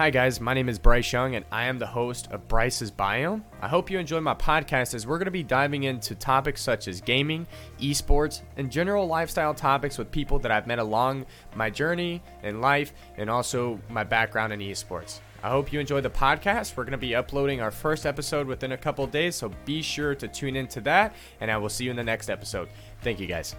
Hi, guys. My name is Bryce Young, and I am the host of Bryce's Biome. I hope you enjoy my podcast as we're going to be diving into topics such as gaming, esports, and general lifestyle topics with people that I've met along my journey in life and also my background in esports. I hope you enjoy the podcast. We're going to be uploading our first episode within a couple days, so be sure to tune into that, and I will see you in the next episode. Thank you, guys.